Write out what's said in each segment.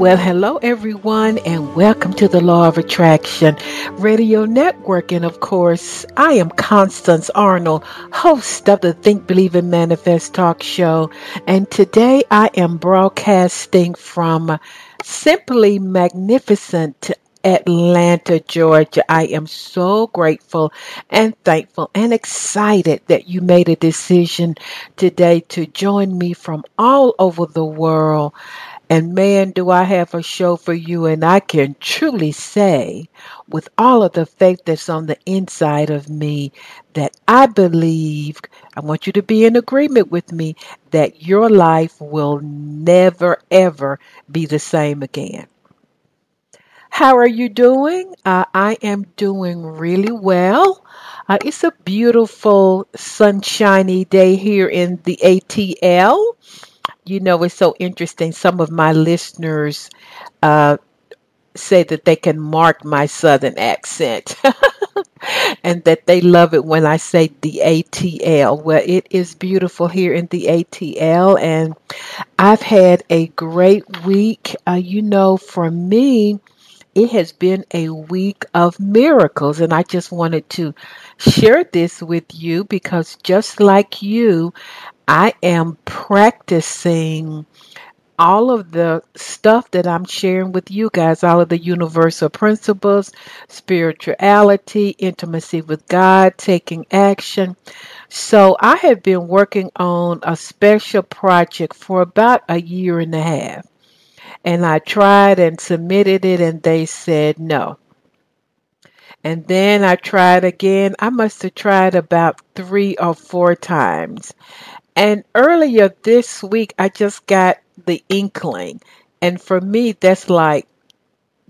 Well, hello everyone, and welcome to the Law of Attraction Radio Network. And of course, I am Constance Arnold, host of the Think, Believe, and Manifest talk show. And today I am broadcasting from Simply Magnificent Atlanta, Georgia. I am so grateful and thankful and excited that you made a decision today to join me from all over the world. And man, do I have a show for you. And I can truly say, with all of the faith that's on the inside of me, that I believe, I want you to be in agreement with me, that your life will never, ever be the same again. How are you doing? Uh, I am doing really well. Uh, it's a beautiful, sunshiny day here in the ATL. You know, it's so interesting. Some of my listeners uh, say that they can mark my southern accent and that they love it when I say the ATL. Well, it is beautiful here in the ATL, and I've had a great week. Uh, you know, for me, it has been a week of miracles, and I just wanted to share this with you because just like you, I am practicing all of the stuff that I'm sharing with you guys, all of the universal principles, spirituality, intimacy with God, taking action. So I have been working on a special project for about a year and a half. And I tried and submitted it, and they said no. And then I tried again. I must have tried about three or four times. And earlier this week, I just got the inkling. And for me, that's like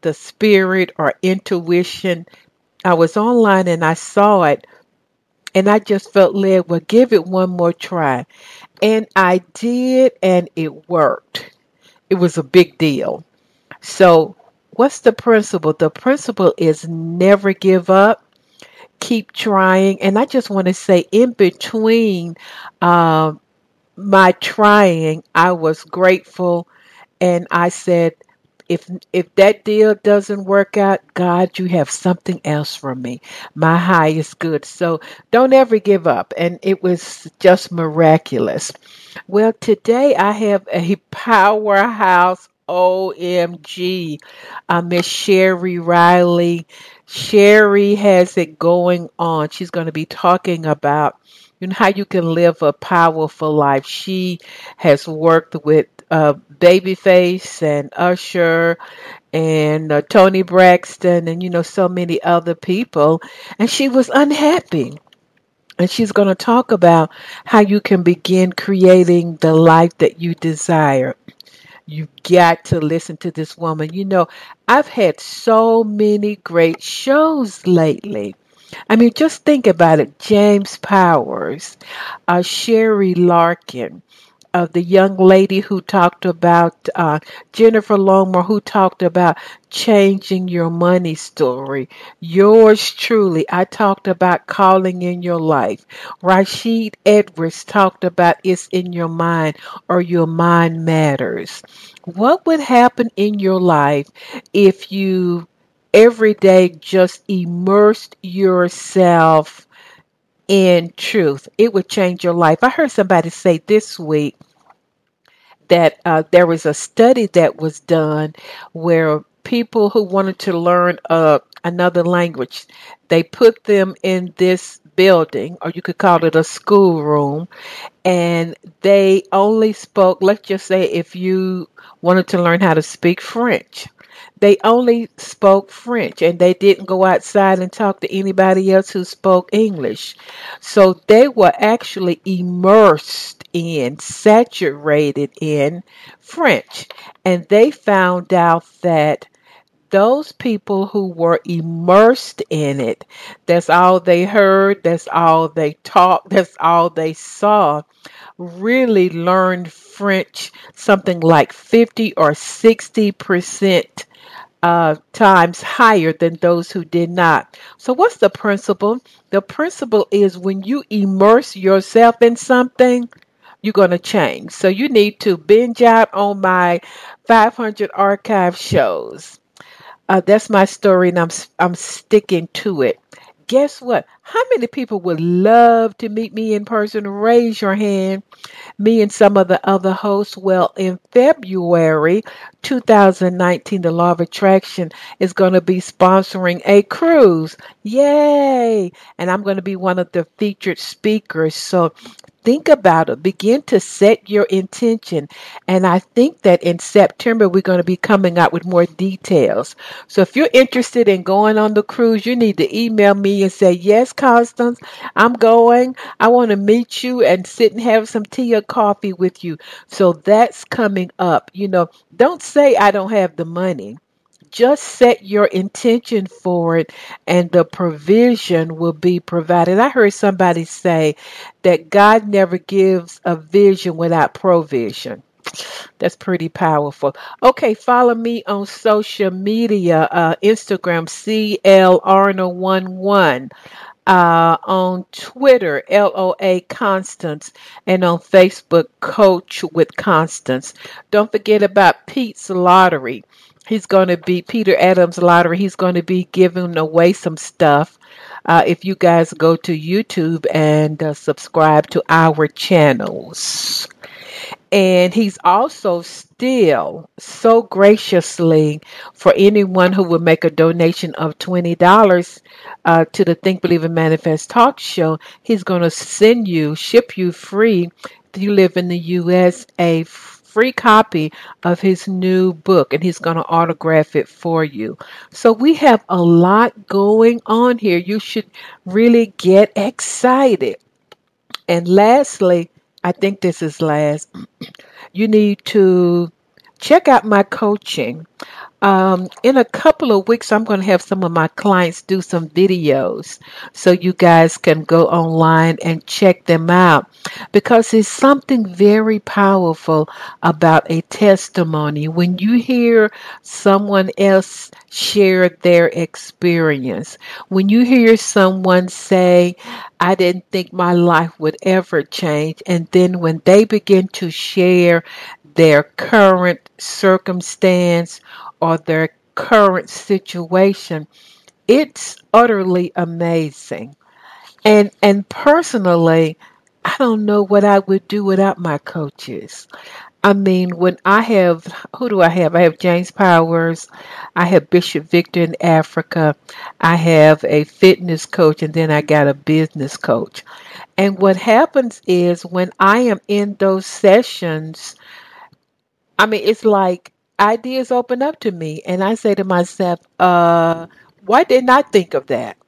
the spirit or intuition. I was online and I saw it, and I just felt led, well, give it one more try. And I did, and it worked it was a big deal. So, what's the principle? The principle is never give up, keep trying. And I just want to say, in between uh, my trying, I was grateful, and I said, if if that deal doesn't work out, God, you have something else for me. My highest good. So don't ever give up. And it was just miraculous. Well, today I have a powerhouse OMG. Uh, Miss Sheri Riley. Sheri has it going on. She's going to be talking about you know how you can live a powerful life. She has worked with uh, Babyface and Usher and uh, Toni Braxton and you know so many other people, and she was unhappy. And she's going to talk about how you can begin creating the life that you desire. You got to listen to this woman. You know, I've had so many great shows lately. I mean, just think about it. James Powers, uh, Sherry Larkin, of the young lady who talked about uh, Jennifer Longmore, who talked about changing your money story. Yours truly, I talked about calling in your life. Rashid Edwards talked about it's in your mind or your mind matters. What would happen in your life if you every day just immersed yourself? In truth. It would change your life. I heard somebody say this week that uh, there was a study that was done where people who wanted to learn uh, another language, they put them in this building, or you could call it a schoolroom, and they only spoke, let's just say, if you wanted to learn how to speak French, they only spoke French and they didn't go outside and talk to anybody else who spoke English. So they were actually immersed in, saturated in French. And they found out that those people who were immersed in it, that's all they heard, that's all they talked, that's all they saw, really learned French something like 50 or 60 percent uh, times higher than those who did not. So, what's the principle? The principle is when you immerse yourself in something, you're going to change. So, you need to binge out on my 500 archive shows. Uh, that's my story, and I'm I'm sticking to it. Guess what? How many people would love to meet me in person? Raise your hand. Me and some of the other hosts. Well, in February 2019, the Law of Attraction is going to be sponsoring a cruise. Yay! And I'm going to be one of the featured speakers. So think about it. Begin to set your intention. And I think that in September, we're going to be coming out with more details. So if you're interested in going on the cruise, you need to email me and say, Yes, Constance, I'm going. I want to meet you and sit and have some tea or coffee with you. So that's coming up. You know, don't say I don't have the money just set your intention for it and the provision will be provided. I heard somebody say that God never gives a vision without provision. That's pretty powerful. Okay, follow me on social media uh, Instagram, CL Arnold11. Uh, on Twitter, LOA Constance, and on Facebook, Coach with Constance. Don't forget about Pete's Lottery. He's going to be Peter Adams Lottery. He's going to be giving away some stuff. Uh, if you guys go to YouTube and uh, subscribe to our channels. And he's also still so graciously for anyone who would make a donation of $20 uh, to the Think, Believe, and Manifest talk show. He's going to send you, ship you free if you live in the U.S. free copy of his new book and he's going to autograph it for you. So we have a lot going on here. You should really get excited. And lastly, I think this is last, you need to check out my coaching. Um, in a couple of weeks, I'm going to have some of my clients do some videos so you guys can go online and check them out because it's something very powerful about a testimony. When you hear someone else share their experience, when you hear someone say, I didn't think my life would ever change, and then when they begin to share their current circumstance or their current situation, it's utterly amazing. And and personally, I don't know what I would do without my coaches. I mean, when I have, who do I have? I have James Powers. I have Bishop Victor in Africa. I have a fitness coach, and then I got a business coach. And what happens is when I am in those sessions, I mean, it's like ideas open up to me, and I say to myself, uh, why didn't I think of that?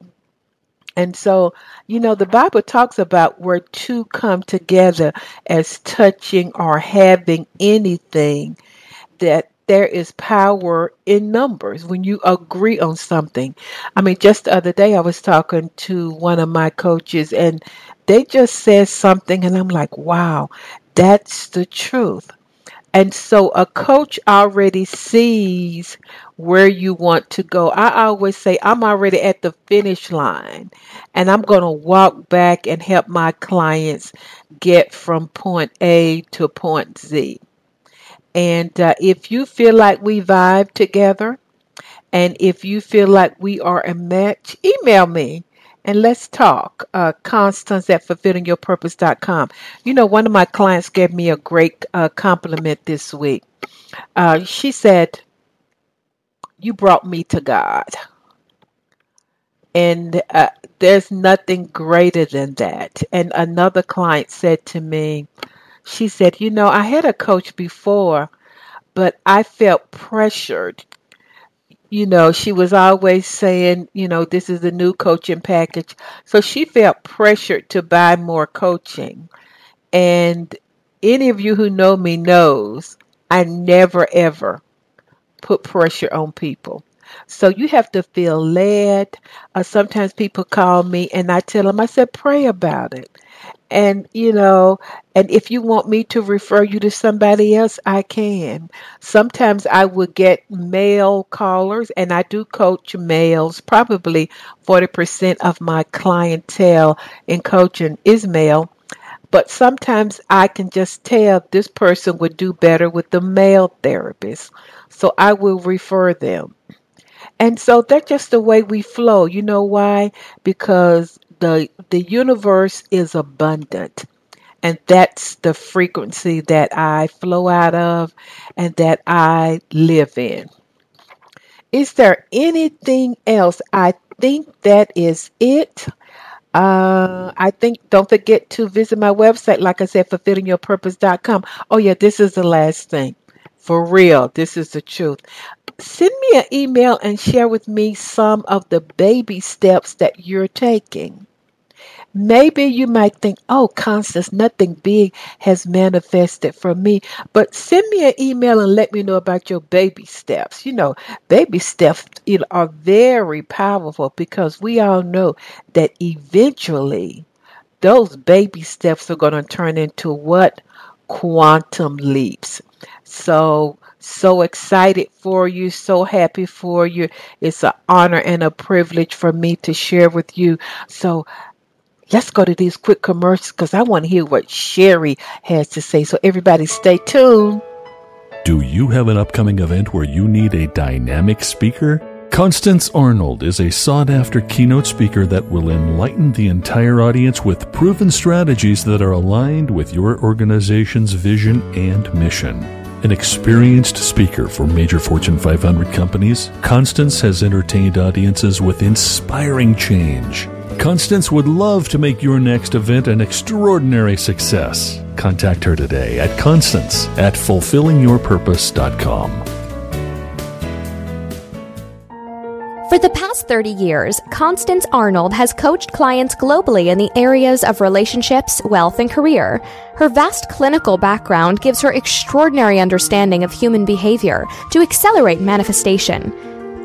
And so, you know, the Bible talks about where two come together as touching or having anything, that there is power in numbers when you agree on something. I mean, just the other day I was talking to one of my coaches and they just said something, and I'm like, wow, that's the truth. And so a coach already sees where you want to go. I always say, I'm already at the finish line and I'm going to walk back and help my clients get from point A to point Z. And uh, if you feel like we vibe together and if you feel like we are a match, email me and let's talk. Uh, Constance at fulfillingyourpurpose.com. You know, one of my clients gave me a great uh, compliment this week. Uh, she said, You brought me to God. And uh, there's nothing greater than that. And another client said to me, She said, You know, I had a coach before, but I felt pressured you know, she was always saying, you know, this is the new coaching package. So she felt pressured to buy more coaching. And any of you who know me knows I never ever put pressure on people. So you have to feel led. Uh, sometimes people call me and I tell them, I said, pray about it. And, you know, and if you want me to refer you to somebody else, I can. Sometimes I would get male callers, and I do coach males. Probably 40% of my clientele in coaching is male. But sometimes I can just tell this person would do better with the male therapist. So I will refer them. And so that's just the way we flow. You know why? Because the the universe is abundant. And that's the frequency that I flow out of and that I live in. Is there anything else? I think that is it. Uh, I think don't forget to visit my website, like I said, fulfillingyourpurpose.com. Oh, yeah, this is the last thing. For real, this is the truth. Send me an email and share with me some of the baby steps that you're taking. Maybe you might think, oh, Constance, nothing big has manifested for me. But send me an email and let me know about your baby steps. You know, baby steps are very powerful because we all know that eventually those baby steps are going to turn into what? Quantum leaps. So, so excited for you, so happy for you. It's an honor and a privilege for me to share with you. So, let's go to these quick commercials because I want to hear what Sheri has to say. So, everybody, stay tuned. Do you have an upcoming event where you need a dynamic speaker? Constance Arnold is a sought after keynote speaker that will enlighten the entire audience with proven strategies that are aligned with your organization's vision and mission. An experienced speaker for major Fortune 500 companies, Constance has entertained audiences with inspiring change Constance would love to make your next event an extraordinary success. Contact her today at constance at fulfillingyourpurpose.com. For the past 30 years, Constance Arnold has coached clients globally in the areas of relationships, wealth, and career. Her vast clinical background gives her extraordinary understanding of human behavior to accelerate manifestation.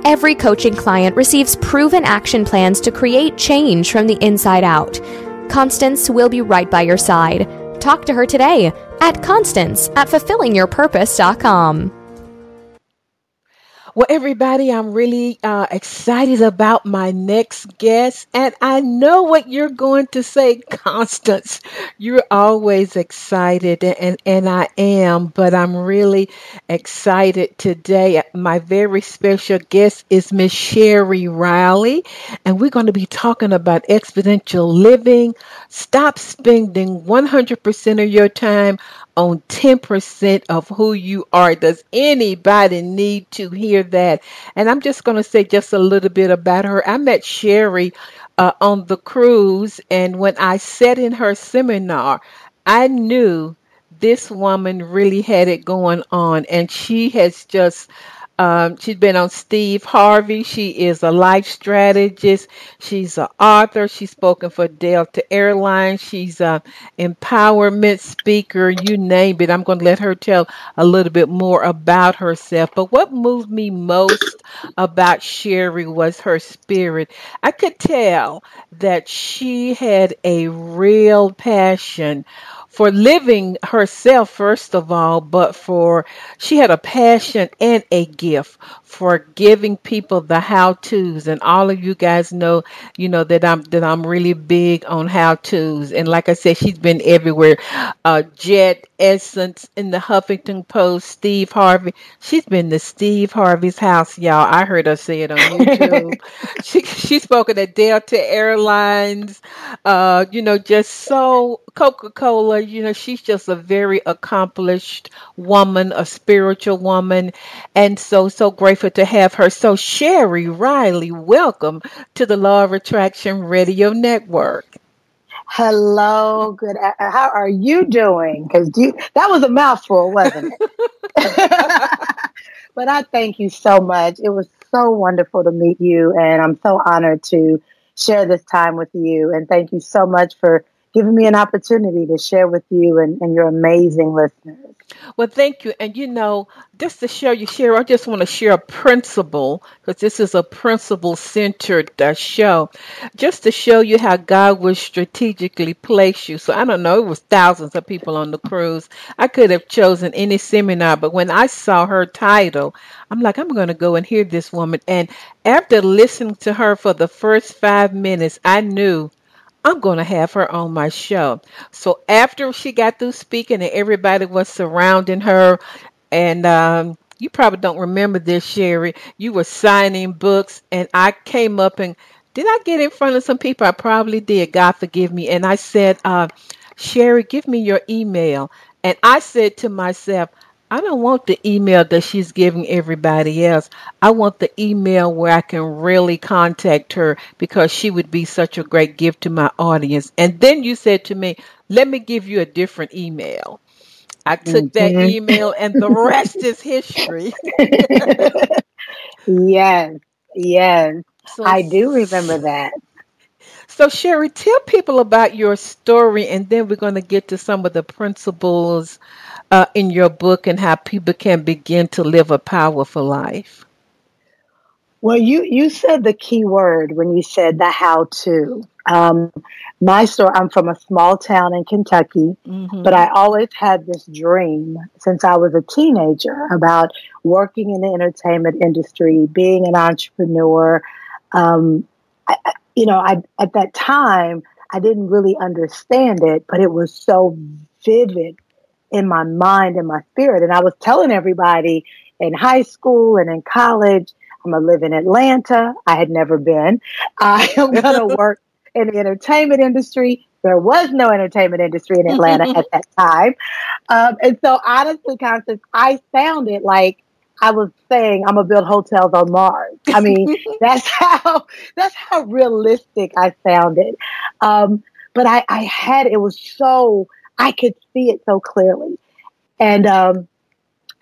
Every coaching client receives proven action plans to create change from the inside out. Constance will be right by your side. Talk to her today at constance at fulfillingyourpurpose.com. Well, everybody, I'm really uh, excited about my next guest, and I know what you're going to say, Constance. You're always excited, and and I am, but I'm really excited today. My very special guest is Miss Sheri Riley, and we're going to be talking about exponential living. Stop spending 100% of your time on 10% of who you are. Does anybody need to hear that? And I'm just going to say just a little bit about her. I met Sheri uh, on the cruise, and when I sat in her seminar, I knew this woman really had it going on, and she has just um, she's been on Steve Harvey. She is a life strategist. She's an author. She's spoken for Delta Airlines. She's an empowerment speaker. You name it. I'm going to let her tell a little bit more about herself. But what moved me most about Sheri was her spirit. I could tell that she had a real passion for living herself first of all, but for she had a passion and a gift for giving people the how to's and all of you guys know you know that I'm that I'm really big on how to's and like I said she's been everywhere. Uh Jet Essence in the Huffington Post Steve Harvey. She's been to Steve Harvey's house y'all. I heard her say it on YouTube. She she spoken at Delta Airlines. Uh you know just so Coca-Cola you know she's just a very accomplished woman a spiritual woman and so so grateful to have her. So, Sheri Riley, welcome to the Law of Attraction Radio Network. Hello, good. How are you doing? Because that was a mouthful, wasn't it? but I thank you so much. It was so wonderful to meet you, and I'm so honored to share this time with you. And thank you so much for giving me an opportunity to share with you and, and your amazing listeners. Well, thank you. And you know, just to share you share, I just want to share a principle because this is a principle centered uh, show, just to show you how God will strategically place you. So I don't know, it was thousands of people on the cruise. I could have chosen any seminar, but when I saw her title, I'm like, I'm going to go and hear this woman. And after listening to her for the first five minutes, I knew I'm going to have her on my show. So after she got through speaking and everybody was surrounding her, and um, you probably don't remember this, Sheri, you were signing books, and I came up and did I get in front of some people? I probably did. God forgive me. And I said, uh, Sheri, give me your email. And I said to myself, I don't want the email that she's giving everybody else. I want the email where I can really contact her because she would be such a great gift to my audience. And then you said to me, let me give you a different email. I took mm-hmm. that email and the rest is history. yes, yes. So, I do remember that. So, Sheri, tell people about your story, and then we're going to get to some of the principles uh, in your book and how people can begin to live a powerful life? Well, you, you said the key word when you said the how to. Um, my story, I'm from a small town in Kentucky, mm-hmm. but I always had this dream since I was a teenager about working in the entertainment industry, being an entrepreneur. Um, I, you know, I, at that time, I didn't really understand it, but it was so vivid in my mind and my spirit. And I was telling everybody in high school and in college, I'm going to live in Atlanta. I had never been. I am going to work in the entertainment industry. There was no entertainment industry in Atlanta at that time. Um, and so honestly, Constance, I sounded like I was saying I'm gonna build hotels on Mars. I mean, that's how that's how realistic I sounded. Um, but I, I had it was so I could see it so clearly. And um,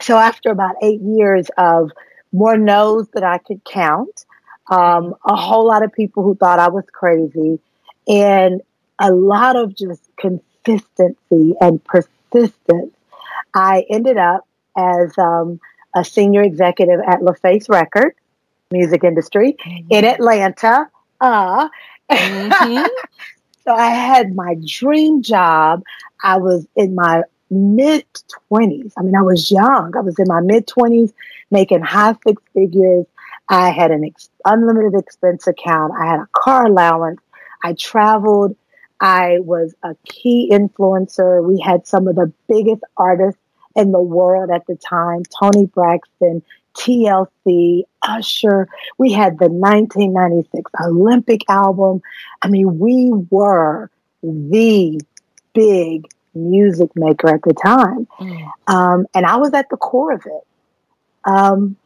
so after about eight years of more no's that I could count, um, a whole lot of people who thought I was crazy, and a lot of just consistency and persistence, I ended up as um, a senior executive at LaFace Records, music industry mm-hmm. in Atlanta. Uh, mm-hmm. So I had my dream job. I was in my mid 20s. I mean, I was young. I was in my mid 20s making high six figures. I had an ex- unlimited expense account. I had a car allowance. I traveled. I was a key influencer. We had some of the biggest artists in the world at the time Toni Braxton, TLC, Usher. We had the 1996 Olympic album. I mean, we were the big music maker at the time. Mm. Um, and I was at the core of it. Um,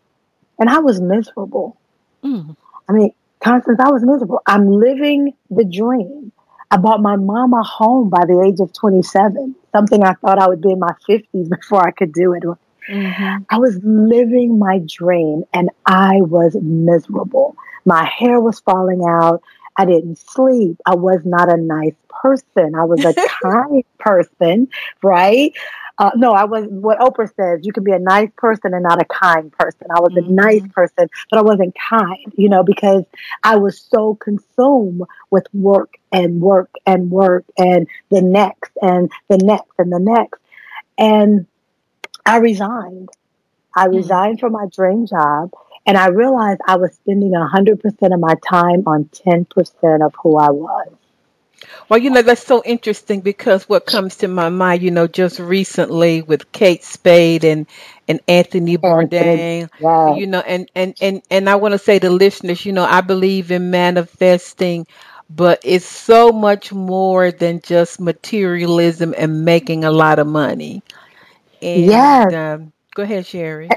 and I was miserable. Mm. I mean, Constance, I was miserable. I'm living the dream. I bought my mom a home by the age of 27, something I thought I would be in my 50s before I could do it. Mm-hmm. I was living my dream and I was miserable. My hair was falling out. I didn't sleep. I was not a nice person. I was a kind person, right? Uh, no, I was what Oprah says. You can be a nice person and not a kind person. I was mm-hmm. a nice person, but I wasn't kind, you know, because I was so consumed with work and work and work and the next and the next and the next. And I resigned. I mm-hmm. resigned from my dream job and I realized I was spending 100% of my time on 10% of who I was. Well, you know, that's so interesting because what comes to my mind, you know, just recently with Kate Spade and, and Anthony Bourdain, yeah. you know, and, and, and, and I want to say to listeners, you know, I believe in manifesting, but it's so much more than just materialism and making a lot of money. And, yeah. Um, go ahead, Sheri.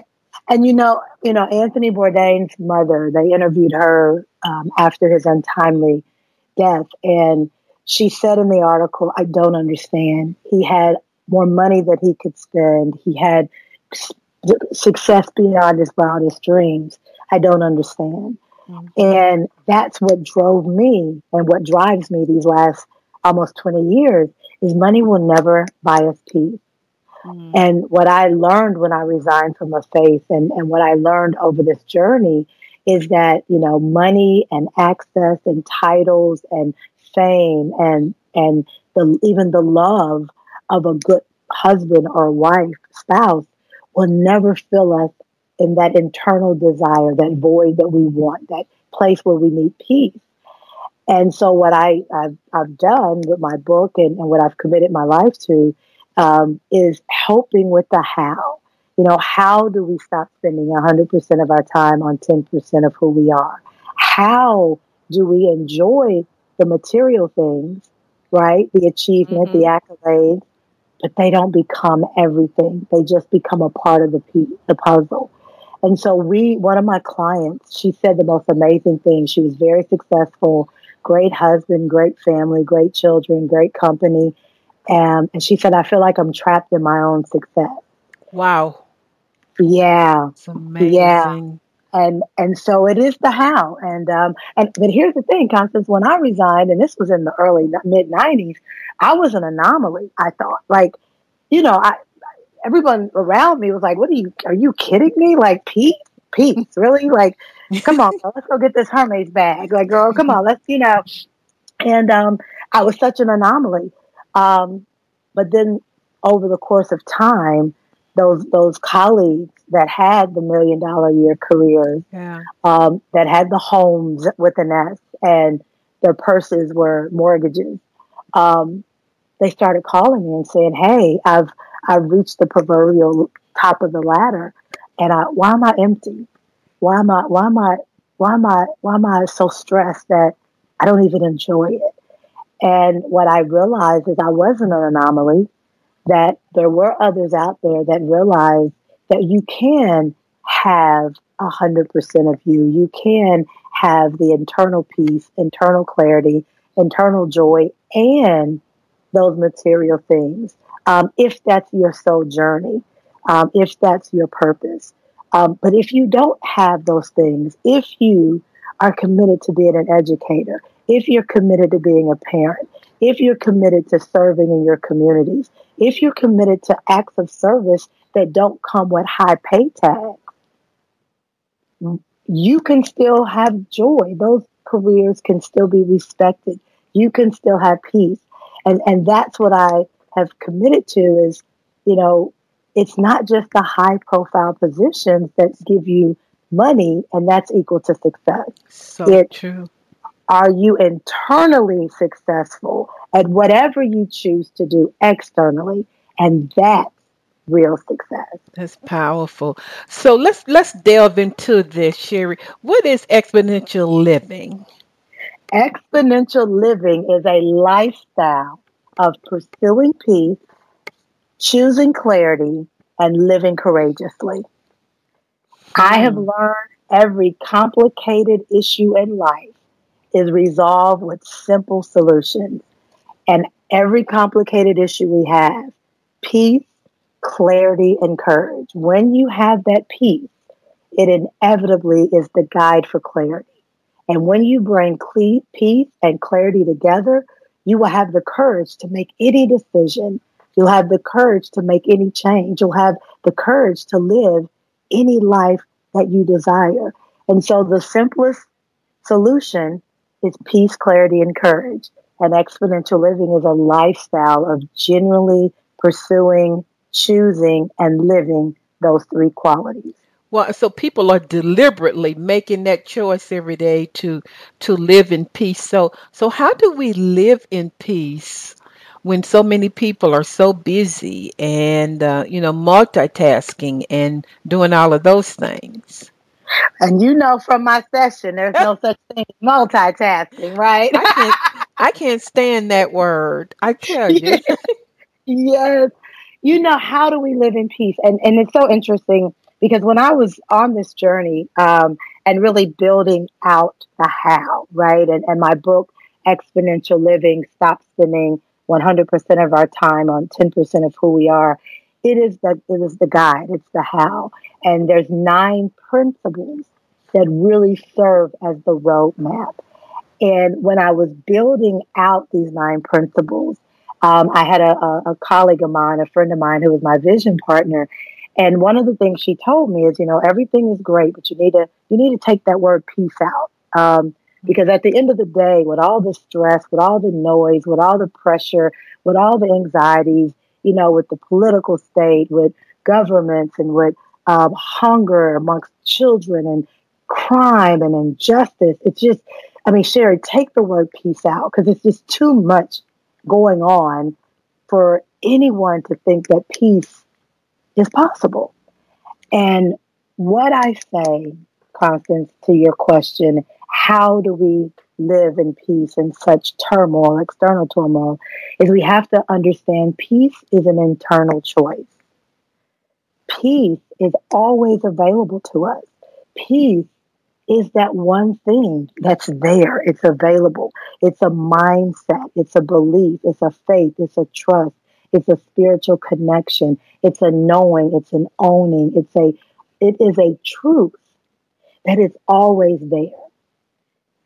And you know, you know, Anthony Bourdain's mother, they interviewed her um, after his untimely death, and she said in the article, "I don't understand. He had more money that he could spend. He had success beyond his wildest dreams. I don't understand. Mm-hmm. And that's what drove me and what drives me these last almost 20 years is money will never buy us peace. Mm-hmm. And what I learned when I resigned from LaFace and, and what I learned over this journey is that, you know, money and access and titles and fame and, and the, even the love of a good husband or wife, spouse will never fill us in that internal desire, that void that we want, that place where we need peace. And so, what I, have I've done with my book and, and, what I've committed my life to um, is helping with the how. You know, how do we stop spending 100% of our time on 10% of who we are? How do we enjoy the material things, right? The achievement, mm-hmm. the accolades, but they don't become everything. They just become a part of the, the puzzle. And so we, one of my clients, she said the most amazing thing. She was very successful, great husband, great family, great children, great company. Um, and she said, I feel like I'm trapped in my own success. Wow. Yeah. It's amazing. Yeah. And and so it is the how. And um and but here's the thing, Constance, when I resigned, and this was in the early mid nineties, I was an anomaly, I thought. Like, you know, I everyone around me was like, "What are you? Are you kidding me? Like Pete? peace, really? Like, come on, girl, let's go get this Hermes bag. Like, girl, come on, let's you know." And um, I was such an anomaly. Um, but then over the course of time, those those colleagues that had the million dollar year careers, yeah. um, that had the homes with an S, and their purses were mortgages. Um, they started calling me and saying, "Hey, I've I've reached the proverbial top of the ladder, and I why am I empty? Why am I why am I why am I why am I so stressed that I don't even enjoy it?" And what I realized is I wasn't an anomaly. That there were others out there that realized that you can have a hundred percent of you. You can have the internal peace, internal clarity, internal joy, and those material things, um, if that's your soul journey, um, if that's your purpose. Um, but if you don't have those things, if you are committed to being an educator, if you're committed to being a parent, if you're committed to serving in your communities, if you're committed to acts of service that don't come with high pay tags, you can still have joy. Those careers can still be respected. You can still have peace and and that's what I have committed to is, you know, it's not just the high profile positions that give you money and that's equal to success. So it, true. Are you internally successful at whatever you choose to do externally? And that's real success. That's powerful. So let's let's delve into this, Sheri. What is exponential living? Exponential living is a lifestyle of pursuing peace, choosing clarity, and living courageously. I have hmm. learned every complicated issue in life is resolved with simple solutions. And every complicated issue we have, peace, clarity, and courage. When you have that peace, it inevitably is the guide for clarity. And when you bring peace and clarity together, you will have the courage to make any decision. You'll have the courage to make any change. You'll have the courage to live any life that you desire. And so the simplest solution is peace, clarity, and courage. And exponential living is a lifestyle of genuinely pursuing, choosing, and living those three qualities. Well, so people are deliberately making that choice every day to to live in peace. So so how do we live in peace when so many people are so busy and uh, you know multitasking and doing all of those things? And you know from my session, there's no such thing as multitasking, right? I can't, I can't stand that word. I tell you. yes. You know, how do we live in peace? And and it's so interesting because when I was on this journey um, and really building out the how, right, and, and my book, Exponential Living, Stop Spending 100% of our time on 10% of who we are, it is the it is the guide. It's the how, and there's nine principles that really serve as the roadmap. And when I was building out these nine principles, um, I had a, a, a colleague of mine, a friend of mine, who was my vision partner, and one of the things she told me is, you know, everything is great, but you need to you need to take that word peace out. Um, because at the end of the day, with all the stress, with all the noise, with all the pressure, with all the anxieties, you know, with the political state, with governments, and with um, hunger amongst children, and crime and injustice, it's just, I mean, Sheri, take the word peace out because it's just too much going on for anyone to think that peace is possible. And what I say, Constance, to your question, how do we live in peace in such turmoil, external turmoil, is we have to understand peace is an internal choice. Peace is always available to us. Peace is that one thing that's there. It's available. It's a mindset. It's a belief. It's a faith. It's a trust. It's a spiritual connection. It's a knowing. It's an owning. It's a, it is a truth that is always there.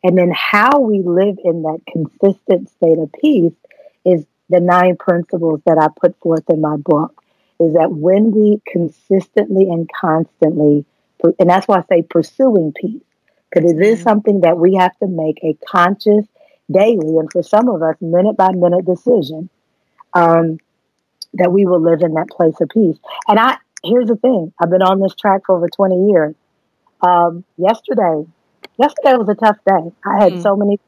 And then how we live in that consistent state of peace is the nine principles that I put forth in my book. Is that when we consistently and constantly, and that's why I say pursuing peace, because it is mm-hmm. something that we have to make a conscious, daily, and for some of us, minute by minute decision um, that we will live in that place of peace. And I, here's the thing: I've been on this track for over 20 years. Um, yesterday, yesterday was a tough day. I had mm. so many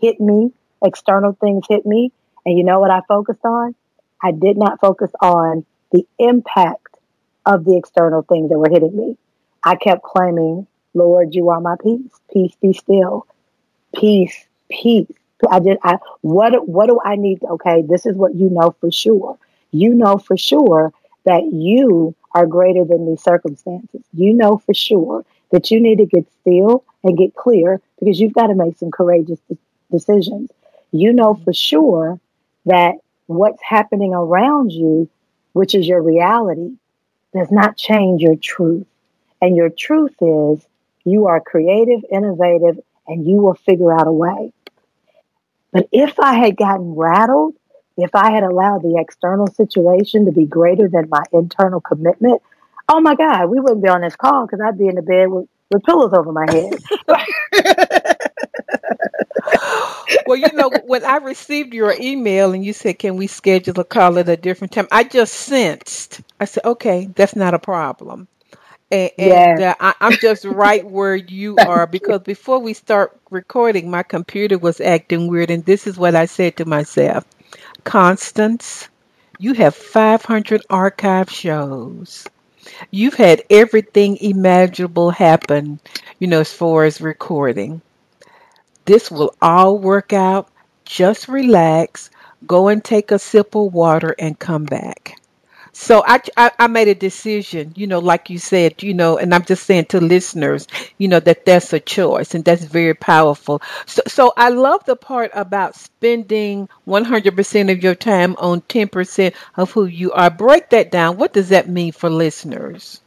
hit me, external things hit me. And you know what I focused on? I did not focus on the impact of the external things that were hitting me. I kept claiming, Lord, you are my peace. Peace be still. Peace, peace. I did I what what do I need? Okay, this is what you know for sure. You know for sure that you are greater than these circumstances. You know for sure that you need to get still and get clear because you've got to make some courageous decisions. You know for sure that what's happening around you, which is your reality, does not change your truth. And your truth is you are creative, innovative, and you will figure out a way. But if I had gotten rattled, if I had allowed the external situation to be greater than my internal commitment, oh my God, we wouldn't be on this call because I'd be in the bed with, with pillows over my head. well, you know, when I received your email and you said, "Can we schedule a call at a different time?" I just sensed. I said, "Okay, that's not a problem." And, and uh, I, I'm just right where you are because before we start recording, my computer was acting weird, and this is what I said to myself: Constance, you have 500 archive shows. You've had everything imaginable happen, you know, as far as recording. This will all work out. Just relax, go and take a sip of water and come back. So I, I, I made a decision, you know, like you said, you know, and I'm just saying to listeners, you know, that that's a choice and that's very powerful. So, so I love the part about spending 100% of your time on 10% of who you are. Break that down. What does that mean for listeners?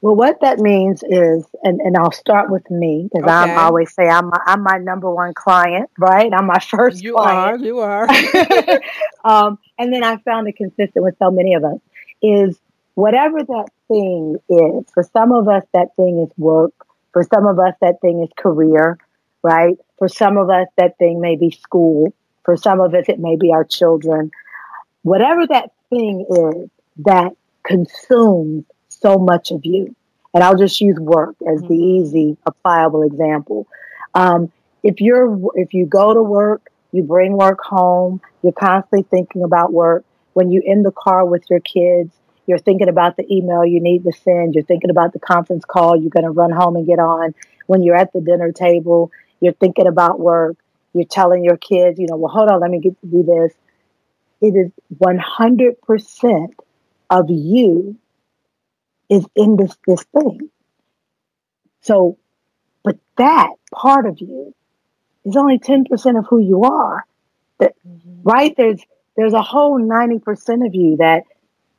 Well, what that means is, and, and I'll start with me because okay. I always say I'm my, I'm my number one client, right? I'm my first. You client. are, you are. um, and then I found it consistent with so many of us is whatever that thing is. For some of us, that thing is work. For some of us, that thing is career, right? For some of us, that thing may be school. For some of us, it may be our children. Whatever that thing is that consumes so much of you. And I'll just use work as the mm-hmm. easy, applicable example. Um, if you're, if you go to work, you bring work home, you're constantly thinking about work. When you're in the car with your kids, you're thinking about the email you need to send. You're thinking about the conference call you're going to run home and get on. When you're at the dinner table, you're thinking about work. You're telling your kids, you know, well, hold on, let me get to do this. It is 100% of you is in this this thing. So, but that part of you is only 10% of who you are. That, mm-hmm. Right? There's there's a whole 90% of you that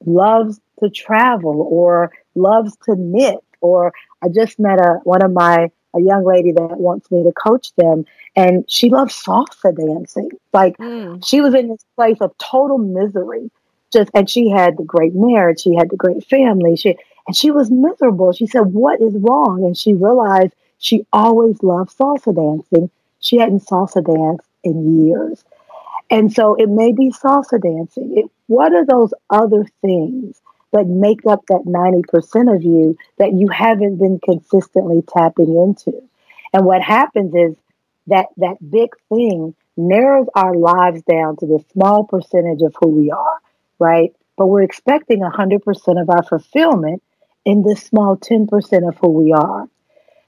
loves to travel or loves to knit or I just met a one of my a young lady that wants me to coach them and she loves salsa dancing. Like mm. she was in this place of total misery. Just and she had the great marriage, she had the great family, she and she was miserable. She said, What is wrong? And she realized she always loved salsa dancing. She hadn't salsa danced in years. And so it may be salsa dancing. It, what are those other things that make up that 90% of you that you haven't been consistently tapping into? And what happens is that that big thing narrows our lives down to this small percentage of who we are, right? But we're expecting 100% of our fulfillment in this small 10% of who we are.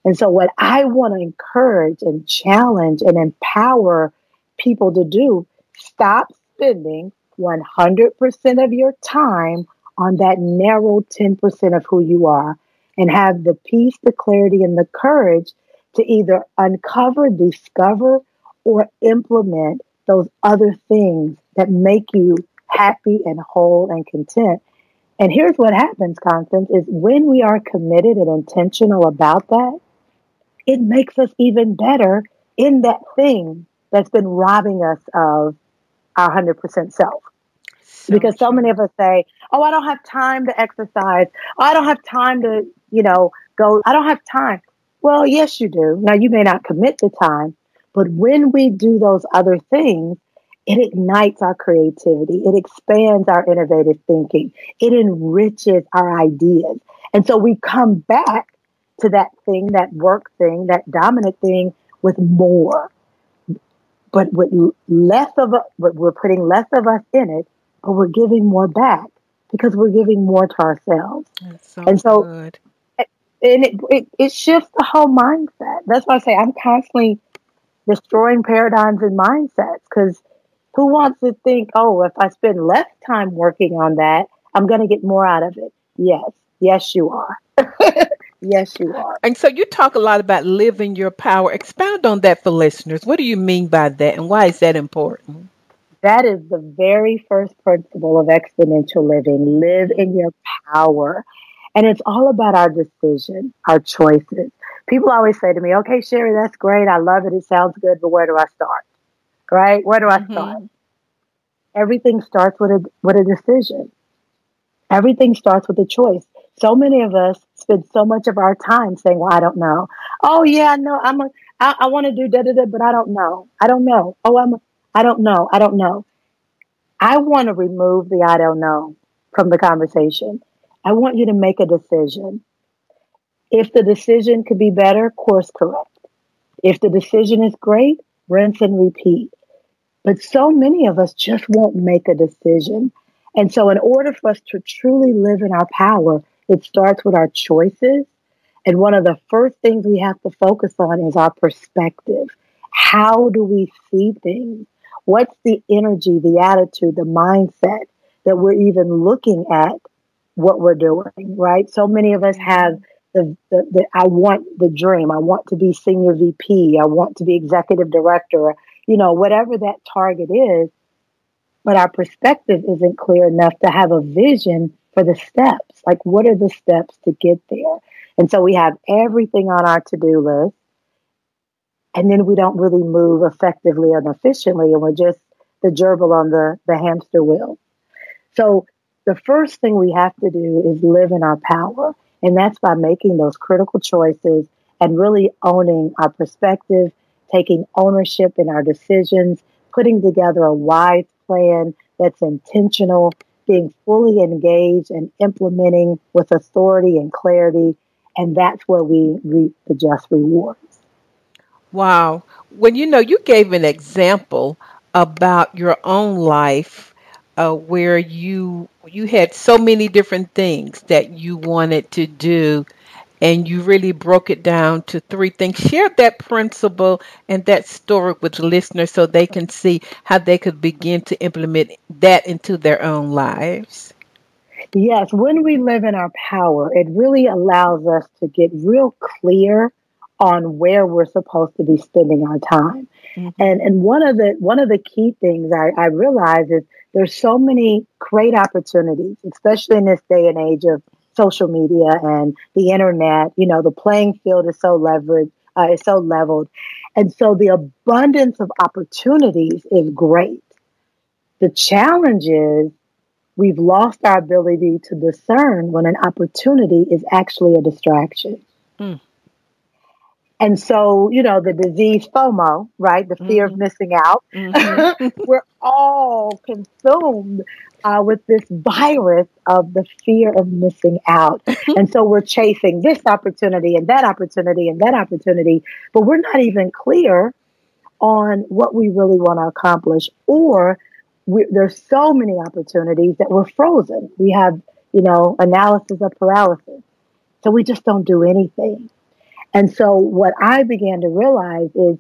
And so, what I want to encourage and challenge and empower people to do stop spending 100% of your time on that narrow 10% of who you are and have the peace, the clarity, and the courage to either uncover, discover, or implement those other things that make you happy and whole and content. And here's what happens, Constance, is when we are committed and intentional about that, it makes us even better in that thing that's been robbing us of our 100% self. So because so many of us say, oh, I don't have time to exercise. Oh, I don't have time to, you know, go. I don't have time. Well, yes, you do. Now, you may not commit the time, but when we do those other things, it ignites our creativity. It expands our innovative thinking. It enriches our ideas. And so we come back to that thing, that work thing, that dominant thing with more. But with less of a, we're putting less of us in it, but we're giving more back because we're giving more to ourselves. So and so, good. and it, it, it shifts the whole mindset. That's why I say I'm constantly destroying paradigms and mindsets because who wants to think, oh, if I spend less time working on that, I'm going to get more out of it? Yes, yes, you are. Yes, you are. And so you talk a lot about living your power. Expound on that for listeners. What do you mean by that and why is that important? That is the very first principle of exponential living. Live in your power. And it's all about our decision, our choices. People always say to me, okay, Sheri, that's great. I love it. It sounds good, but where do I start? Right? Where do I mm-hmm. start? Everything starts with a, with a decision. Everything starts with a choice so many of us spend so much of our time saying, well, I don't know. Oh yeah, no, I'm a, I, I want to do da da da, but I don't know. I don't know. Oh, I'm, a, I don't know. I don't know. I want to remove the I don't know from the conversation. I want you to make a decision. If the decision could be better, course correct. If the decision is great, rinse and repeat. But so many of us just won't make a decision. And so, in order for us to truly live in our power, it starts with our choices. And one of the first things we have to focus on is our perspective. How do we see things? What's the energy, the attitude, the mindset that we're even looking at what we're doing, right? So many of us have the, the, the, I want the dream. I want to be senior VP. I want to be executive director, you know, whatever that target is. But our perspective isn't clear enough to have a vision for the steps. Like, what are the steps to get there? And so we have everything on our to do list. And then we don't really move effectively and efficiently, and we're just the gerbil on the, the hamster wheel. So the first thing we have to do is live in our power. And that's by making those critical choices and really owning our perspective, taking ownership in our decisions, putting together a wise plan that's intentional being fully engaged and implementing with authority and clarity. And that's where we reap the just rewards. Wow. When you know, you gave an example about your own life uh, where you you had so many different things that you wanted to do and you really broke it down to three things. Share that principle and that story with listeners so they can see how they could begin to implement that into their own lives. Yes, when we live in our power, it really allows us to get real clear on where we're supposed to be spending our time. Mm-hmm. And and one of the one of the key things I, I realize is there's so many great opportunities, especially in this day and age of social media and the internet. You know, the playing field is so leveraged, uh, is so leveled, and so the abundance of opportunities is great. The challenge is we've lost our ability to discern when an opportunity is actually a distraction. Mm. And so, you know, the disease FOMO, right? The fear mm-hmm. of missing out. Mm-hmm. We're all consumed uh, with this virus of the fear of missing out. and so we're chasing this opportunity and that opportunity and that opportunity, but we're not even clear on what we really want to accomplish. Or there's so many opportunities that we're frozen. We have, you know, analysis of paralysis. So we just don't do anything. And so what I began to realize is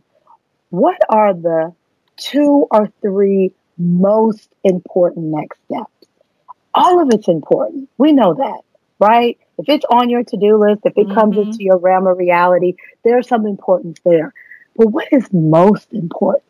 what are the two or three most important next steps? All of it's important. We know that, right? If it's on your to-do list, if it mm-hmm. comes into your realm of reality, there's some importance there. But what is most important?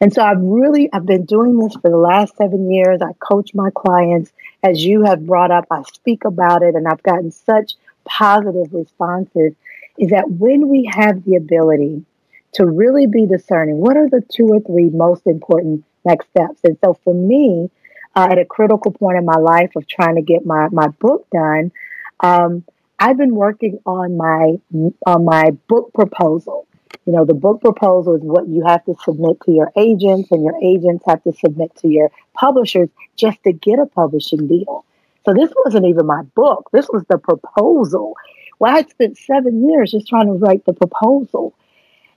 And so I've really I've been doing this for the last 7 years. I coach my clients as you have brought up. I speak about it and I've gotten such positive responses is that when we have the ability to really be discerning, what are the two or three most important next steps? And so for me, uh, at a critical point in my life of trying to get my, my book done, um, I've been working on my on my book proposal. You know, the book proposal is what you have to submit to your agents, and your agents have to submit to your publishers just to get a publishing deal. So this wasn't even my book. This was the proposal. Well, I had spent seven years just trying to write the proposal.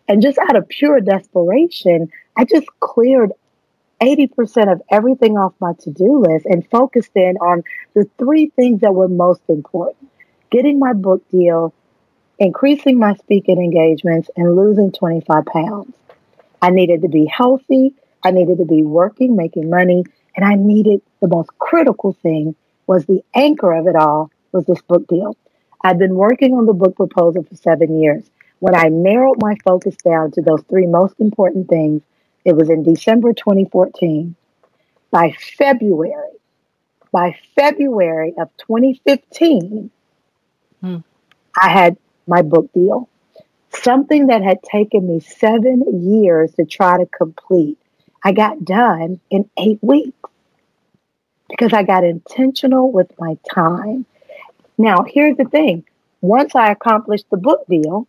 And just out of pure desperation, I just cleared 80% of everything off my to do list and focused in on the three things that were most important getting my book deal, increasing my speaking engagements, and losing 25 pounds. I needed to be healthy, I needed to be working, making money, and I needed the most critical thing was the anchor of it all was this book deal. I'd been working on the book proposal for seven years. When I narrowed my focus down to those three most important things, it was in December 2014. By February, by February of 2015, hmm. I had my book deal. Something that had taken me seven years to try to complete, I got done in eight weeks because I got intentional with my time. Now, here's the thing once I accomplished the book deal,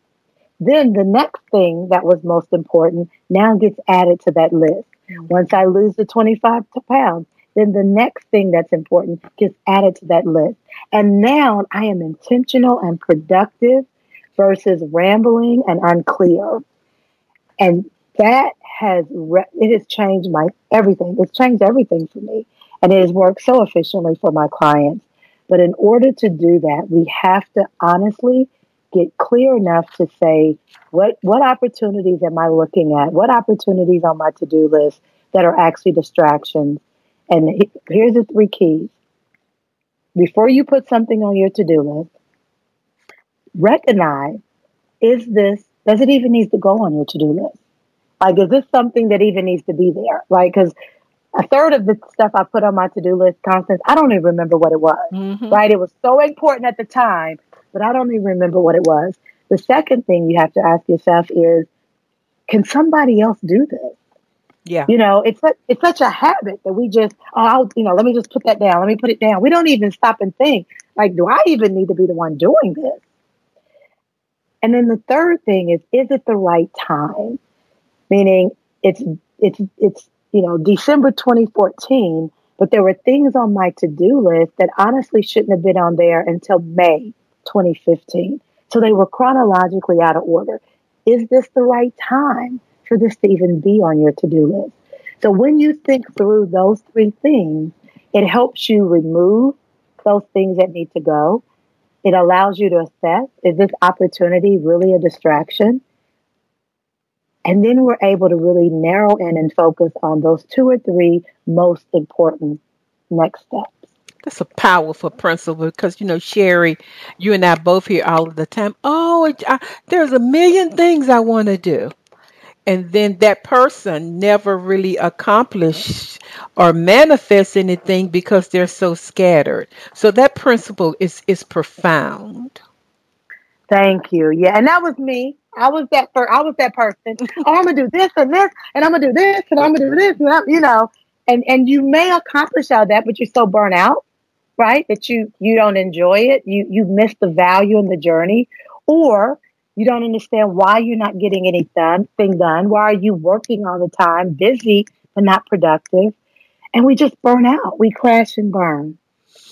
then the next thing that was most important now gets added to that list. Mm-hmm. Once I lose the 25 pounds, then the next thing that's important gets added to that list. And now I am intentional and productive versus rambling and unclear. And that has re- it has changed my everything. It's changed everything for me, and it has worked so efficiently for my clients. But in order to do that, we have to honestly get clear enough to say what what opportunities am I looking at? What opportunities on my to-do list that are actually distractions? And here's the three keys. Before you put something on your to-do list, recognize is this does it even need to go on your to-do list? Like is this something that even needs to be there? Right? Because a third of the stuff I put on my to-do list, Constance, I don't even remember what it was. Mm-hmm. Right? It was so important at the time, but I don't even remember what it was. The second thing you have to ask yourself is, can somebody else do this? Yeah. You know, it's such, it's such a habit that we just, oh, I'll, you know, let me just put that down. Let me put it down. We don't even stop and think, like, do I even need to be the one doing this? And then the third thing is, is it the right time? Meaning it's, it's, it's you know, December 2014, but there were things on my to do list that honestly shouldn't have been on there until May 2015. So they were chronologically out of order. Is this the right time for this to even be on your to do list? So when you think through those three things, it helps you remove those things that need to go. It allows you to assess is this opportunity really a distraction? And then we're able to really narrow in and focus on those two or three most important next steps. That's a powerful principle because you know, Sheri, you and I both hear all of the time. Oh, I, there's a million things I want to do, and then that person never really accomplish or manifests anything because they're so scattered. So that principle is is profound. Thank you. Yeah, and that was me. I was that per- I was that person. oh, I'm gonna do this and this, and I'm gonna do this, and I'm gonna do this, and I'm, you know, and and you may accomplish all that, but you're so burnt out, right? That you you don't enjoy it. You you miss the value in the journey, or you don't understand why you're not getting anything thing done. Why are you working all the time, busy but not productive? And we just burn out. We crash and burn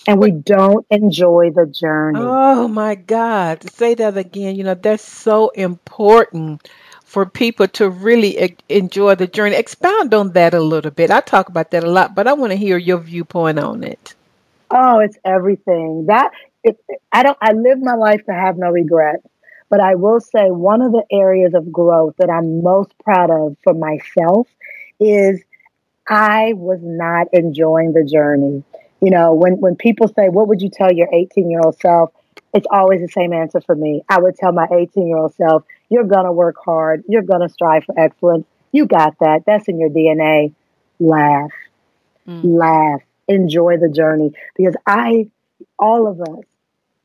and we don't enjoy the journey. Oh my God. Say that again. You know, that's so important for people to really enjoy the journey. Expound on that a little bit. I talk about that a lot, but I want to hear your viewpoint on it. Oh, it's everything. That it, I don't I live my life to have no regrets. But I will say one of the areas of growth that I'm most proud of for myself is I was not enjoying the journey. You know, when, when people say, What would you tell your 18 year old self? It's always the same answer for me. I would tell my 18 year old self, You're going to work hard. You're going to strive for excellence. You got that. That's in your DNA. Laugh, mm. laugh, enjoy the journey. Because I, all of us,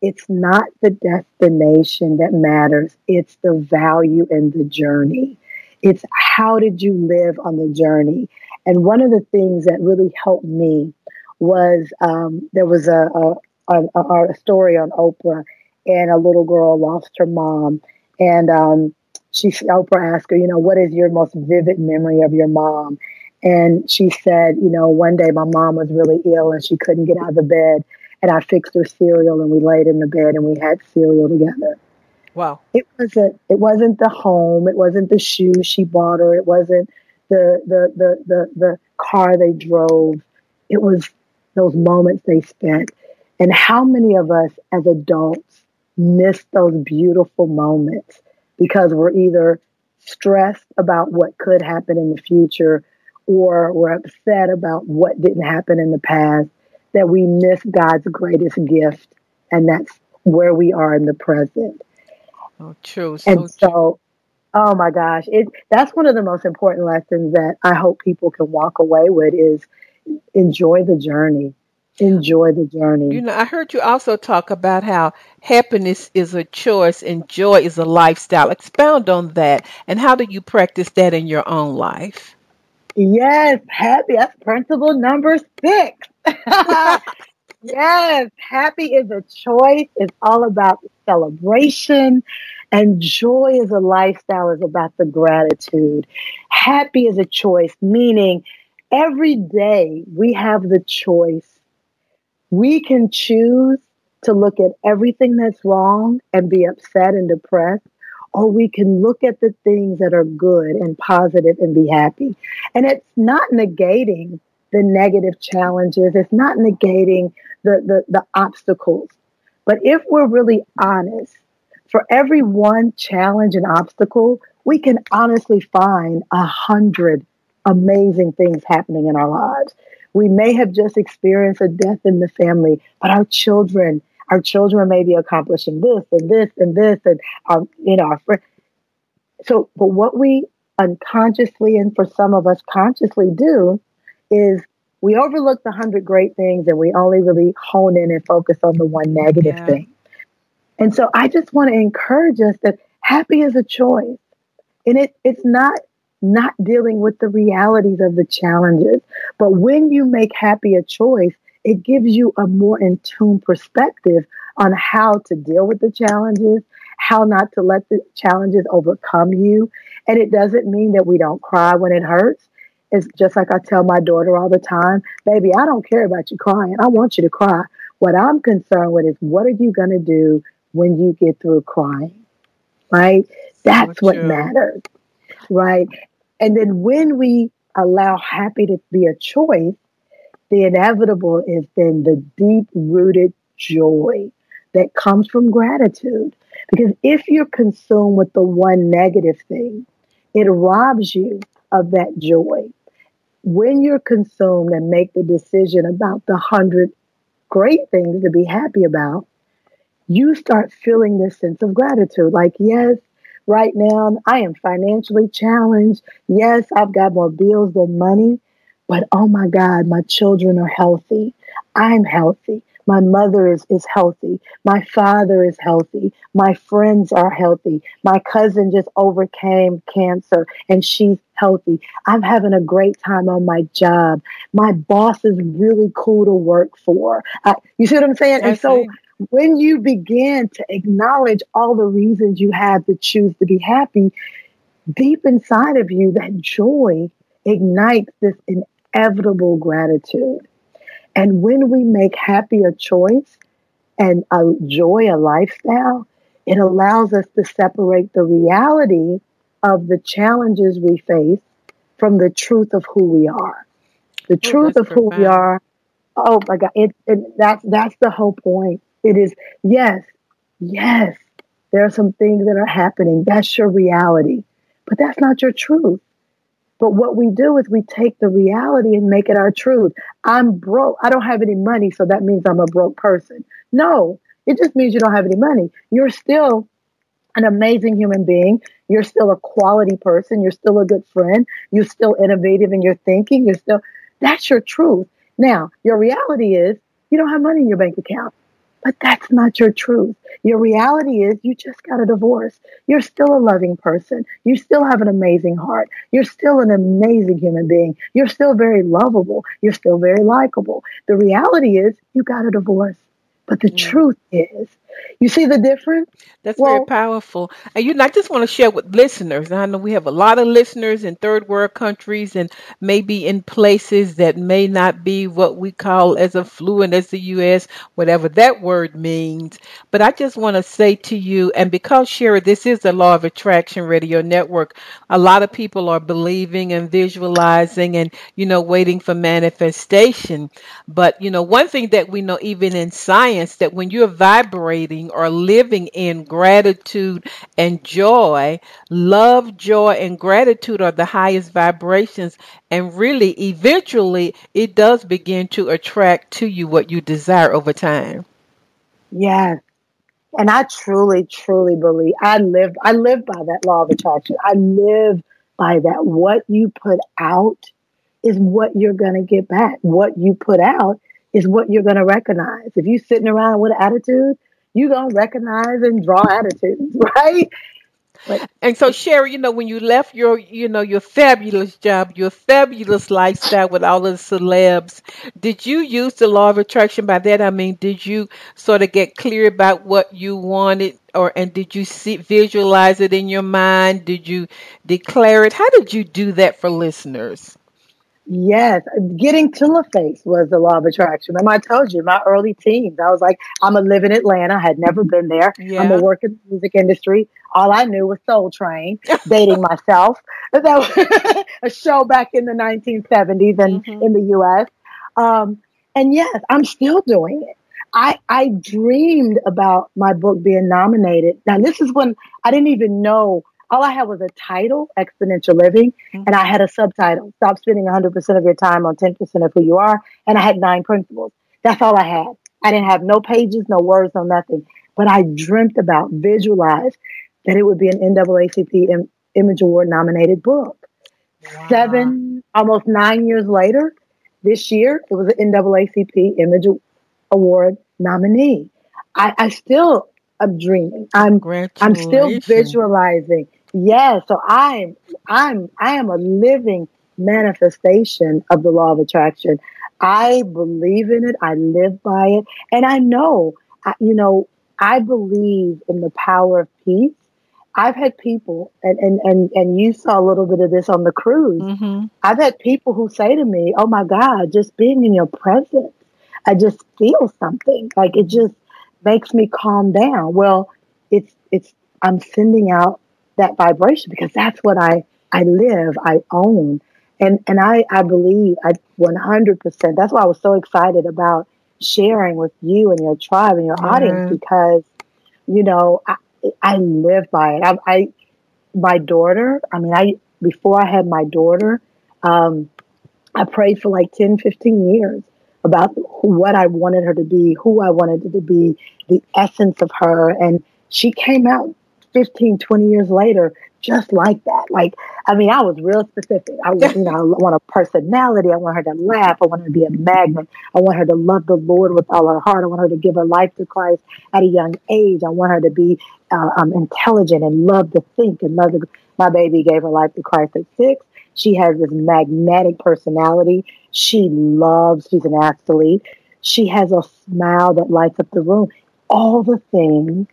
it's not the destination that matters, it's the value in the journey. It's how did you live on the journey? And one of the things that really helped me was um, there was a, a, a, a, story on Oprah, and a little girl lost her mom, and um, she Oprah asked her, you know, what is your most vivid memory of your mom? And she said, you know, one day my mom was really ill and she couldn't get out of the bed, and I fixed her cereal, and we laid in the bed and we had cereal together. Wow! It wasn't. It wasn't the home. It wasn't the shoes she bought her. It wasn't the the the the, the car they drove. It was those moments they spent. And how many of us as adults miss those beautiful moments because we're either stressed about what could happen in the future or we're upset about what didn't happen in the past, that we miss God's greatest gift. And that's where we are in the present. Oh, true. So and so, oh my gosh, it that's one of the most important lessons that I hope people can walk away with is enjoy the journey. Enjoy the journey. You know, I heard you also talk about how happiness is a choice and joy is a lifestyle. Expound on that and how do you practice that in your own life? Yes, happy. That's principle number six. yes, happy is a choice. It's all about celebration. And joy is a lifestyle, is about the gratitude. Happy is a choice, meaning every day we have the choice. We can choose to look at everything that's wrong and be upset and depressed, or we can look at the things that are good and positive and be happy. And it's not negating the negative challenges, it's not negating the, the, the obstacles. But if we're really honest, for every one challenge and obstacle, we can honestly find a hundred amazing things happening in our lives. We may have just experienced a death in the family, but our children, our children may be accomplishing this and this and this and our, you know, our friend. So, but what we unconsciously and for some of us consciously do is we overlook the hundred great things and we only really hone in and focus on the one negative yeah. thing. And so I just want to encourage us that happy is a choice. And it, it's not not dealing with the realities of the challenges. But when you make happy a choice, it gives you a more in tune perspective on how to deal with the challenges, how not to let the challenges overcome you. And it doesn't mean that we don't cry when it hurts. It's just like I tell my daughter all the time, baby, I don't care about you crying. I want you to cry. What I'm concerned with is what are you going to do when you get through crying? Right? That's what matters. Right? And then when we allow happy to be a choice, the inevitable is then the deep rooted joy that comes from gratitude. Because if you're consumed with the one negative thing, it robs you of that joy. When you're consumed and make the decision about the hundred great things to be happy about, you start feeling this sense of gratitude. Like, yes, right now I am financially challenged. Yes, I've got more bills than money, but oh my God, my children are healthy. I'm healthy. My mother is, is healthy. My father is healthy. My friends are healthy. My cousin just overcame cancer and she's healthy. I'm having a great time on my job. My boss is really cool to work for. I, you see what I'm saying? and so when you begin to acknowledge all the reasons you have to choose to be happy, deep inside of you, that joy ignites this inevitable gratitude. And when we make happy a choice and a joy a lifestyle, it allows us to separate the reality of the challenges we face from the truth of who we are. The oh, truth of who we are. Oh my God! It, it, that's that's the whole point. It is yes, yes. There are some things that are happening. That's your reality, but that's not your truth. But what we do is we take the reality and make it our truth. I'm broke. I don't have any money, so that means I'm a broke person. No, it just means you don't have any money. You're still an amazing human being. You're still a quality person. You're still a good friend. You're still innovative in your thinking. You're still, that's your truth. Now, your reality is you don't have money in your bank account. But that's not your truth. Your reality is you just got a divorce. You're still a loving person. You still have an amazing heart. You're still an amazing human being. You're still very lovable. You're still very likable. The reality is you got a divorce. But the truth is, you see the difference? That's well, very powerful. And you know, I just want to share with listeners. I know we have a lot of listeners in third world countries and maybe in places that may not be what we call as affluent as the US, whatever that word means. But I just want to say to you, and because Sheri, this is the Law of Attraction Radio Network, a lot of people are believing and visualizing and, you know, waiting for manifestation. But, you know, one thing that we know even in science that when you're vibrating or living in gratitude and joy, love, joy, and gratitude are the highest vibrations. And really, eventually, it does begin to attract to you what you desire over time. Yes. And I truly, truly believe I live I live by that law of attraction. I live by that. What you put out is what you're gonna get back. What you put out is what you're gonna recognize. If you're sitting around with attitude, you're going to recognize and draw attitudes, right? But, and so Sheri, you know, when you left your, you know, your fabulous job, your fabulous lifestyle with all of the celebs, did you use the law of attraction by that? I mean, did you sort of get clear about what you wanted or, and did you see, visualize it in your mind? Did you declare it? How did you do that for listeners? Yes, getting to LaFace was the law of attraction. Remember, I told you my early teens. I was like, I'm gonna live in Atlanta. I had never been there. Yeah. I'm gonna work in the music industry. All I knew was Soul Train, dating myself. That was a show back in the 1970s and mm-hmm. in the U.S. Um, and yes, I'm still doing it. I, I dreamed about my book being nominated. Now, this is when I didn't even know all I had was a title, Exponential Living, mm-hmm. and I had a subtitle, Stop Spending 100% of Your Time on 10% of Who You Are. And I had nine principles. That's all I had. I didn't have no pages, no words, no nothing. But I dreamt about, visualized that it would be an NAACP Im- Image Award nominated book. Wow. Seven, almost nine years later, this year, it was an NAACP Image Award nominee. I, I still am dreaming. I'm I'm still visualizing. Yeah, so I'm I'm I am a living manifestation of the law of attraction. I believe in it. I live by it, and I know. you know, I believe in the power of peace. I've had people, and and and and you saw a little bit of this on the cruise. Mm-hmm. I've had people who say to me, "Oh my God, just being in your presence, I just feel something. Like it just makes me calm down." Well, it's it's I'm sending out that vibration because that's what I I live, I own. And and I I believe I 100%. That's why I was so excited about sharing with you and your tribe and your mm-hmm. audience because you know, I I live by it. I, I my daughter, I mean, I before I had my daughter, um, I prayed for like 10, 15 years about what I wanted her to be, who I wanted her to be, the essence of her. And she came out 15, 20 years later just like that. Like, I mean, I was real specific. I, you know, I want a personality. I want her to laugh. I want her to be a magnet. I want her to love the Lord with all her heart. I want her to give her life to Christ at a young age. I want her to be uh, um, intelligent and love to think and love to. My baby gave her life to Christ at six. She has this magnetic personality. She loves. She's an athlete. She has a smile that lights up the room. All the things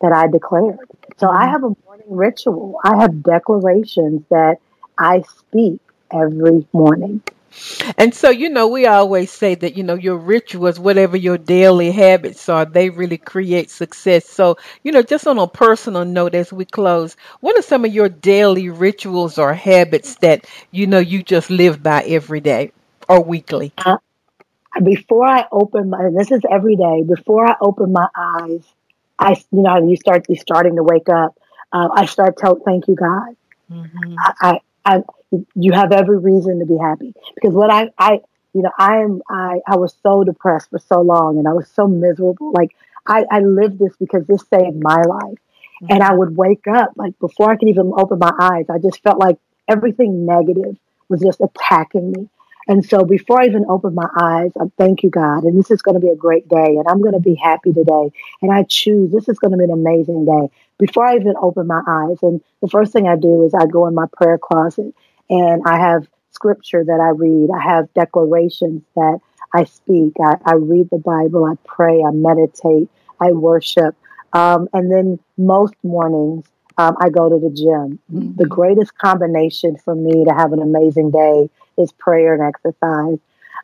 that I declared. So I mm-hmm. have a morning ritual. I have declarations that I speak every morning. And so, you know, we always say that, you know, your rituals, whatever your daily habits are, they really create success. So, you know, just on a personal note as we close, what are some of your daily rituals or habits that, you know, you just live by every day or weekly? Uh, before I open my, this is every day, before I open my eyes, I, you know, you start, you starting to wake up. Uh, I start to thank you, God. Mm-hmm. I, I, you have every reason to be happy because what I, I, you know, I am, I, I was so depressed for so long and I was so miserable. Like I, I lived this because this saved my life. Mm-hmm. And I would wake up like before I could even open my eyes, I just felt like everything negative was just attacking me. And so before I even open my eyes, I thank you, God. And this is going to be a great day. And I'm going to be happy today. And I choose this is going to be an amazing day before I even open my eyes. And the first thing I do is I go in my prayer closet and I have scripture that I read. I have declarations that I speak. I, I read the Bible. I pray. I meditate. I worship. Um, and then most mornings, um, I go to the gym. Mm-hmm. The greatest combination for me to have an amazing day is prayer and exercise.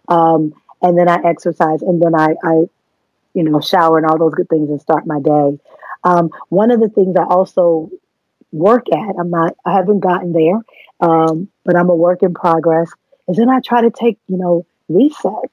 Um, and then I exercise and then I, I, you know, shower and all those good things and start my day. Um, one of the things I also work at, I'm not, I haven't gotten there, um, but I'm a work in progress, is then I try to take, you know, recess.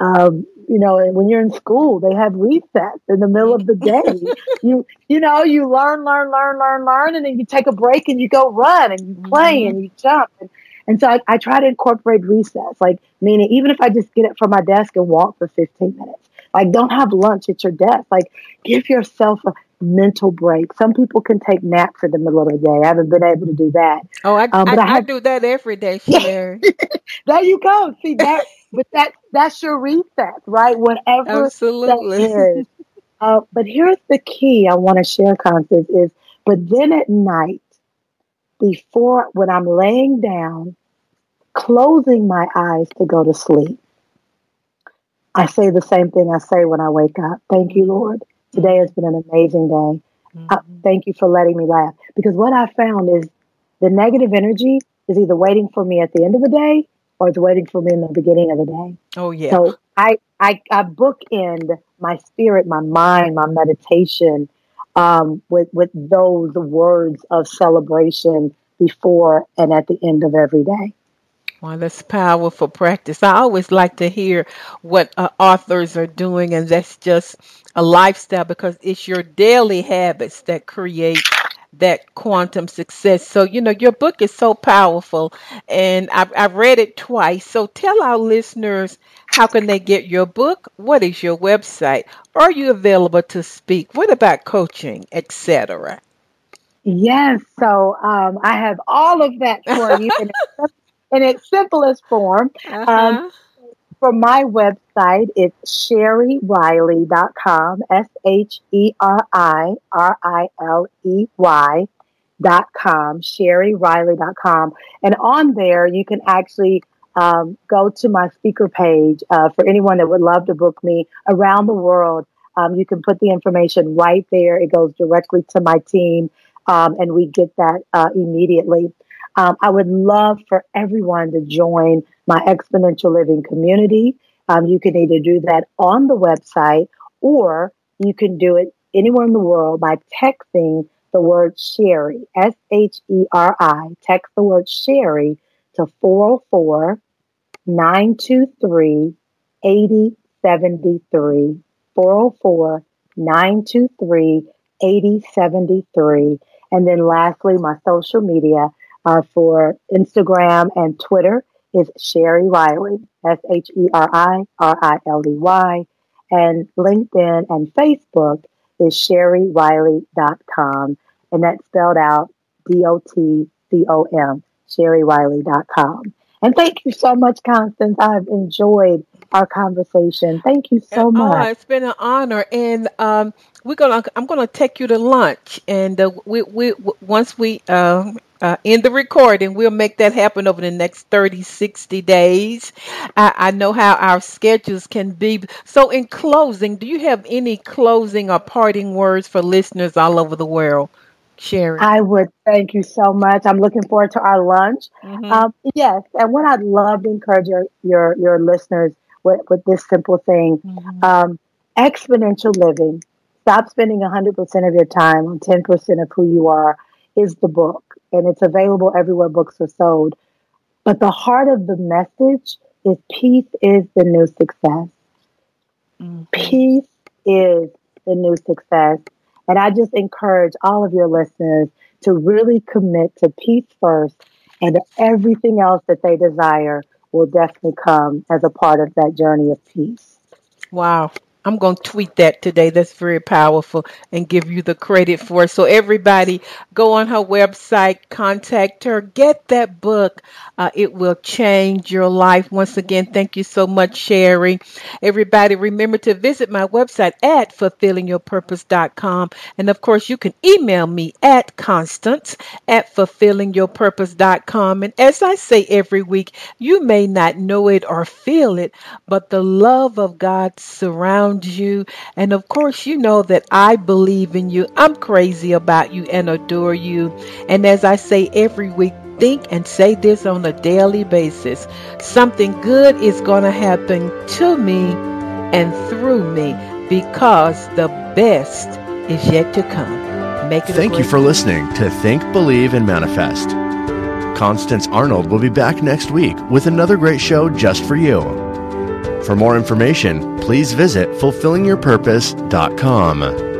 Um, you know, when you're in school, they have recess in the middle of the day. you, you know, you learn, learn, learn, learn, learn, and then you take a break and you go run and you play mm-hmm. and you jump. And, and so I, I try to incorporate recess, like meaning even if I just get it from my desk and walk for 15 minutes, like don't have lunch at your desk, like give yourself a mental break. Some people can take naps in the middle of the day. I haven't been able to do that. Oh, I, um, I, I, have, I do that every day, Sheri. there you go. See that, but that that's your reset, right? Whatever Absolutely. Uh, but here's the key I want to share, Constance, is but then at night, before when I'm laying down, closing my eyes to go to sleep. I say the same thing I say when I wake up. Thank you, Lord. Today has been an amazing day. Mm-hmm. Uh, thank you for letting me laugh. Because what I found is the negative energy is either waiting for me at the end of the day or it's waiting for me in the beginning of the day. Oh yeah. So I I, I bookend my spirit, my mind, my meditation um, with with those words of celebration before and at the end of every day. Well, that's powerful practice. I always like to hear what uh, authors are doing, and that's just a lifestyle because it's your daily habits that create that quantum success. So, you know, your book is so powerful, and I've, I've read it twice. So, tell our listeners how can they get your book? What is your website? Are you available to speak? What about coaching, etc.? Yes, so um, I have all of that for you in, its simplest form. Uh-huh. Um, for my website, it's sheririley.com, S H E R I R I L E Y dot com, sheririley.com. And on there, you can actually um, go to my speaker page uh, for anyone that would love to book me around the world. Um, you can put the information right there. It goes directly to my team, um, and we get that uh, immediately. Um, I would love for everyone to join my exponential living community. Um, you can either do that on the website or you can do it anywhere in the world by texting the word Sheri, S H E R I, text the word Sheri to 404 923 8073. 404 923 8073. And then lastly, my social media uh, for Instagram and Twitter is Sheri Riley, S H E R I R I L E Y. And LinkedIn and Facebook is sheririley.com. And that's spelled out D O T C O M, sheririley.com. And thank you so much, Constance. I've enjoyed our conversation. Thank you so much. Oh, it's been an honor. And um, we're gonna I'm gonna take you to lunch, and uh, we we once we uh, uh, end the recording, we'll make that happen over the next 30, 60 days. I, I know how our schedules can be. So, in closing, do you have any closing or parting words for listeners all over the world? Sheri. I would thank you so much. I'm looking forward to our lunch. Mm-hmm. Um, yes, and what I'd love to encourage your your, your listeners with, with this simple thing, mm-hmm. um, exponential living Stop spending 100% of your time on 10% of who you are is the book, and it's available everywhere books are sold. But the heart of the message is peace is the new success. Mm-hmm. Peace is the new success. And I just encourage all of your listeners to really commit to peace first, and everything else that they desire will definitely come as a part of that journey of peace. Wow. I'm going to tweet that today. That's very powerful and give you the credit for it. So, everybody, go on her website, contact her, get that book. Uh, it will change your life. Once again, thank you so much, Sheri. Everybody, remember to visit my website at fulfillingyourpurpose.com. And of course, you can email me at constance at fulfillingyourpurpose.com. And as I say every week, you may not know it or feel it, but the love of God surrounds around you. And of course, you know that I believe in you. I'm crazy about you and adore you. And as I say every week, think and say this on a daily basis. Something good is going to happen to me and through me because the best is yet to come. Make it Thank you for listening to Think, Believe, and Manifest. Constance Arnold will be back next week with another great show just for you. For more information, please visit fulfillingyourpurpose.com.